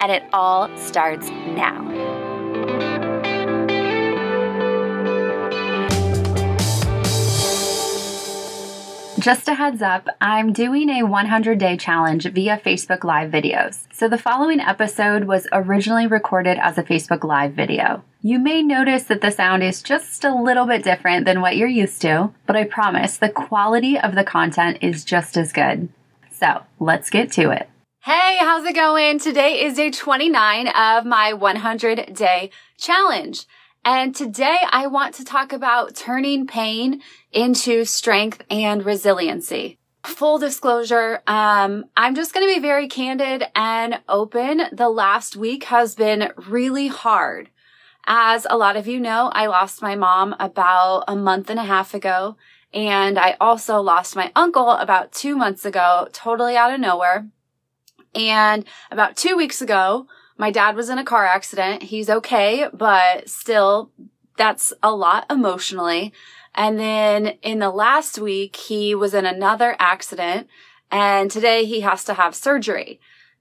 And it all starts now. Just a heads up, I'm doing a 100 day challenge via Facebook Live videos. So the following episode was originally recorded as a Facebook Live video. You may notice that the sound is just a little bit different than what you're used to, but I promise the quality of the content is just as good. So let's get to it. Hey, how's it going? Today is day 29 of my 100 day challenge. And today I want to talk about turning pain into strength and resiliency. Full disclosure, um, I'm just going to be very candid and open. The last week has been really hard. As a lot of you know, I lost my mom about a month and a half ago. And I also lost my uncle about two months ago, totally out of nowhere. And about two weeks ago, my dad was in a car accident. He's okay, but still, that's a lot emotionally. And then in the last week, he was in another accident and today he has to have surgery.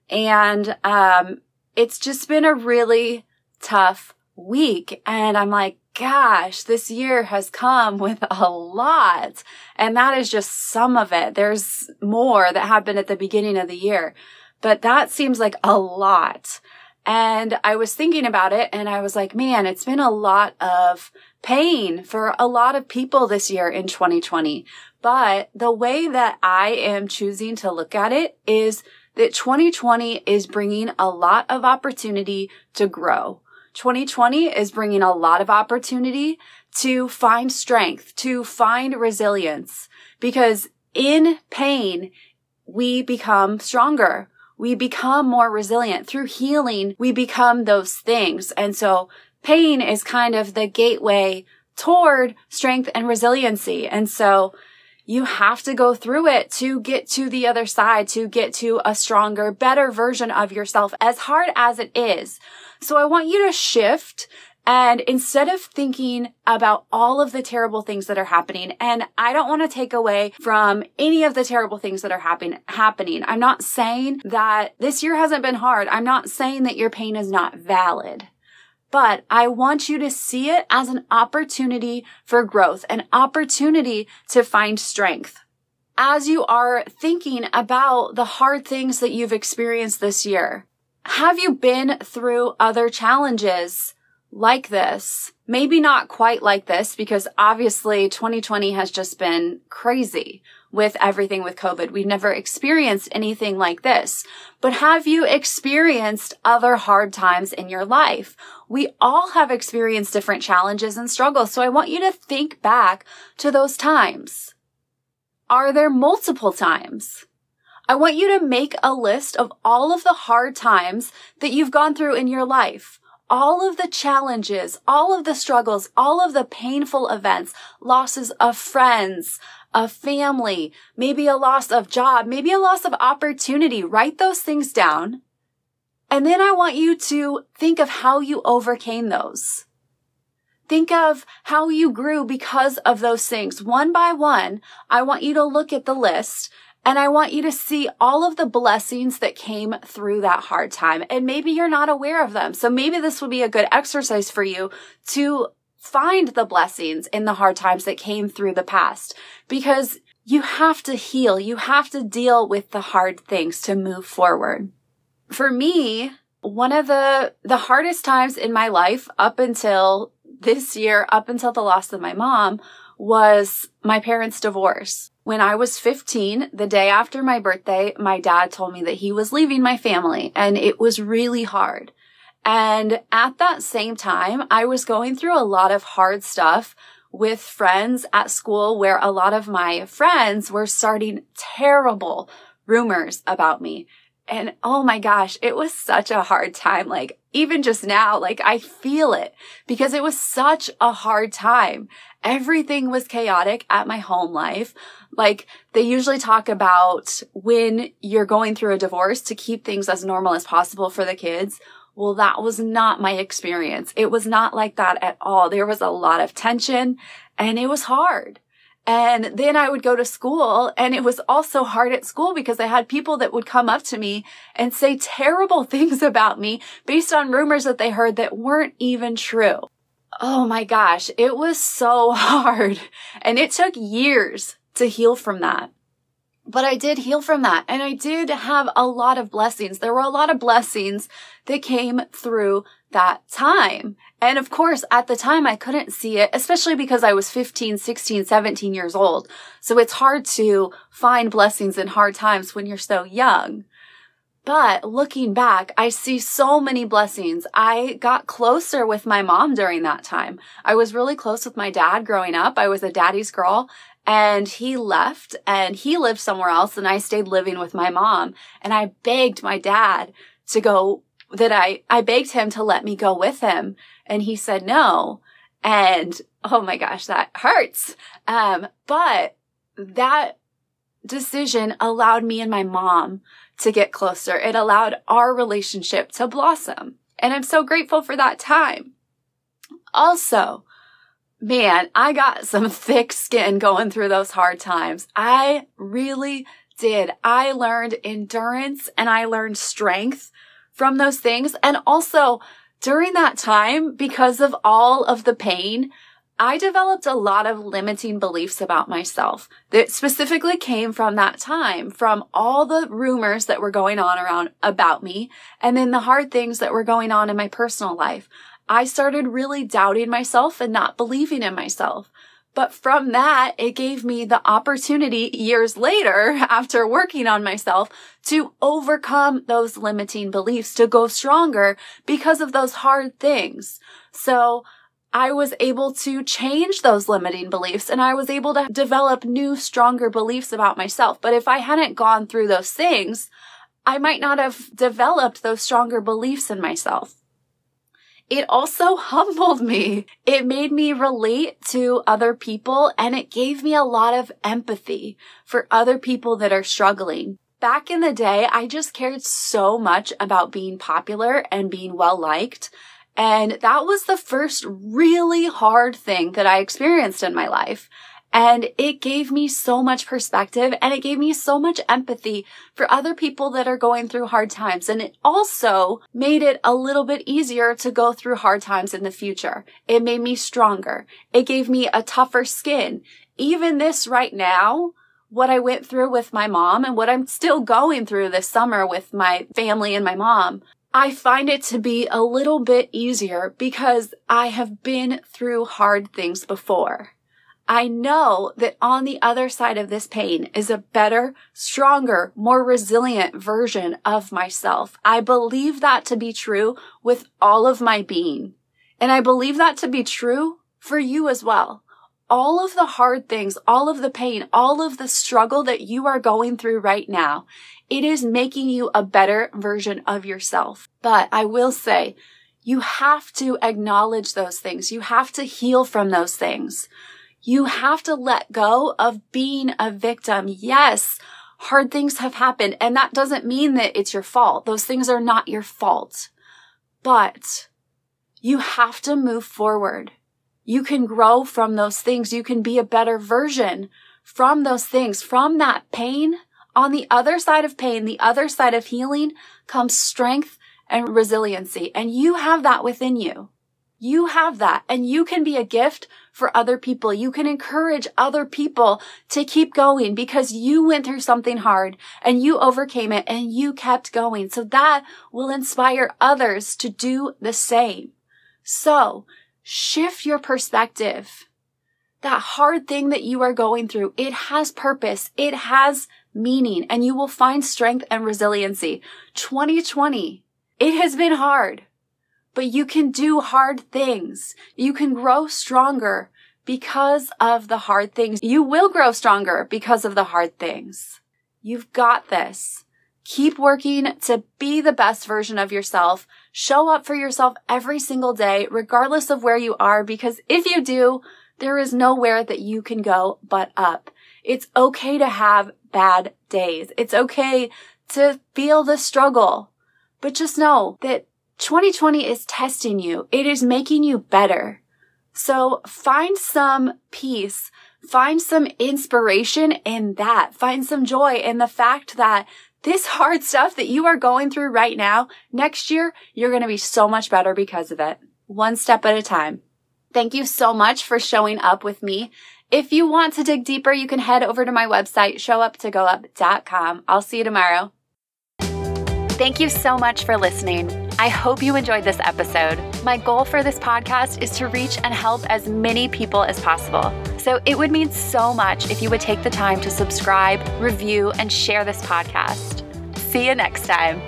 And, um, it's just been a really tough week. And I'm like, gosh, this year has come with a lot. And that is just some of it. There's more that happened at the beginning of the year but that seems like a lot. And I was thinking about it and I was like, man, it's been a lot of pain for a lot of people this year in 2020. But the way that I am choosing to look at it is that 2020 is bringing a lot of opportunity to grow. 2020 is bringing a lot of opportunity to find strength, to find resilience, because in pain, we become stronger we become more resilient. Through healing, we become those things. And so pain is kind of the gateway toward strength and resiliency. And so you have to go through it to get to the other side, to get to a stronger, better version of yourself, as hard as it is. So I want you to shift and instead of thinking about all of the terrible things that are happening, and I don't want to take away from any of the terrible things that are happen- happening. I'm not saying that this year hasn't been hard. I'm not saying that your pain is not valid. But I want you to see it as an opportunity for growth, an opportunity to find strength. As you are thinking about the hard things that you've experienced this year, have you been through other challenges like this. Maybe not quite like this because obviously 2020 has just been crazy with everything with COVID. We've never experienced anything like this. But have you experienced other hard times in your life? We all have experienced different challenges and struggles. So I want you to think back to those times. Are there multiple times? I want you to make a list of all of the hard times that you've gone through in your life all of the challenges, all of the struggles, all of the painful events, losses of friends, of family, maybe a loss of job, maybe a loss of opportunity. Write those things down. And then I want you to think of how you overcame those. Think of how you grew because of those things. One by one, I want you to look at the list and I want you to see all of the blessings that came through that hard time. And maybe you're not aware of them. So maybe this would be a good exercise for you to find the blessings in the hard times that came through the past because you have to heal. You have to deal with the hard things to move forward. For me, one of the, the hardest times in my life up until this year, up until the loss of my mom was my parents' divorce. When I was 15, the day after my birthday, my dad told me that he was leaving my family and it was really hard. And at that same time, I was going through a lot of hard stuff with friends at school where a lot of my friends were starting terrible rumors about me. And oh my gosh, it was such a hard time. Like even just now, like I feel it because it was such a hard time. Everything was chaotic at my home life. Like they usually talk about when you're going through a divorce to keep things as normal as possible for the kids. Well, that was not my experience. It was not like that at all. There was a lot of tension and it was hard. And then I would go to school and it was also hard at school because I had people that would come up to me and say terrible things about me based on rumors that they heard that weren't even true. Oh my gosh, it was so hard and it took years to heal from that. But I did heal from that and I did have a lot of blessings. There were a lot of blessings that came through that time. And of course, at the time, I couldn't see it, especially because I was 15, 16, 17 years old. So it's hard to find blessings in hard times when you're so young. But looking back, I see so many blessings. I got closer with my mom during that time. I was really close with my dad growing up. I was a daddy's girl and he left and he lived somewhere else and I stayed living with my mom and I begged my dad to go that I, I begged him to let me go with him and he said no. And oh my gosh, that hurts. Um, but that decision allowed me and my mom to get closer. It allowed our relationship to blossom. And I'm so grateful for that time. Also, man, I got some thick skin going through those hard times. I really did. I learned endurance and I learned strength from those things. And also during that time, because of all of the pain, I developed a lot of limiting beliefs about myself that specifically came from that time, from all the rumors that were going on around about me, and then the hard things that were going on in my personal life. I started really doubting myself and not believing in myself. But from that, it gave me the opportunity years later, after working on myself, to overcome those limiting beliefs, to go stronger because of those hard things. So I was able to change those limiting beliefs and I was able to develop new, stronger beliefs about myself. But if I hadn't gone through those things, I might not have developed those stronger beliefs in myself it also humbled me. It made me relate to other people and it gave me a lot of empathy for other people that are struggling. Back in the day, I just cared so much about being popular and being well liked. And that was the first really hard thing that I experienced in my life. And it gave me so much perspective and it gave me so much empathy for other people that are going through hard times. And it also made it a little bit easier to go through hard times in the future. It made me stronger. It gave me a tougher skin. Even this right now, what I went through with my mom and what I'm still going through this summer with my family and my mom, I find it to be a little bit easier because I have been through hard things before. I know that on the other side of this pain is a better, stronger, more resilient version of myself. I believe that to be true with all of my being. And I believe that to be true for you as well. All of the hard things, all of the pain, all of the struggle that you are going through right now, it is making you a better version of yourself. But I will say, you have to acknowledge those things. You have to heal from those things. You have to let go of being a victim. Yes, hard things have happened. And that doesn't mean that it's your fault. Those things are not your fault. But you have to move forward. You can grow from those things. You can be a better version from those things, from that pain. On the other side of pain, the other side of healing comes strength and resiliency. And you have that within you. You have that and you can be a gift for other people. You can encourage other people to keep going because you went through something hard and you overcame it and you kept going. So that will inspire others to do the same. So shift your perspective. That hard thing that you are going through, it has purpose. It has meaning and you will find strength and resiliency. 2020, it has been hard but you can do hard things. You can grow stronger because of the hard things. You will grow stronger because of the hard things. You've got this. Keep working to be the best version of yourself. Show up for yourself every single day, regardless of where you are, because if you do, there is nowhere that you can go but up. It's okay to have bad days. It's okay to feel the struggle, but just know that 2020 is testing you. It is making you better. So find some peace, find some inspiration in that, find some joy in the fact that this hard stuff that you are going through right now, next year, you're going to be so much better because of it. One step at a time. Thank you so much for showing up with me. If you want to dig deeper, you can head over to my website, showuptogoup.com. I'll see you tomorrow. Thank you so much for listening. I hope you enjoyed this episode. My goal for this podcast is to reach and help as many people as possible. So it would mean so much if you would take the time to subscribe, review, and share this podcast. See you next time.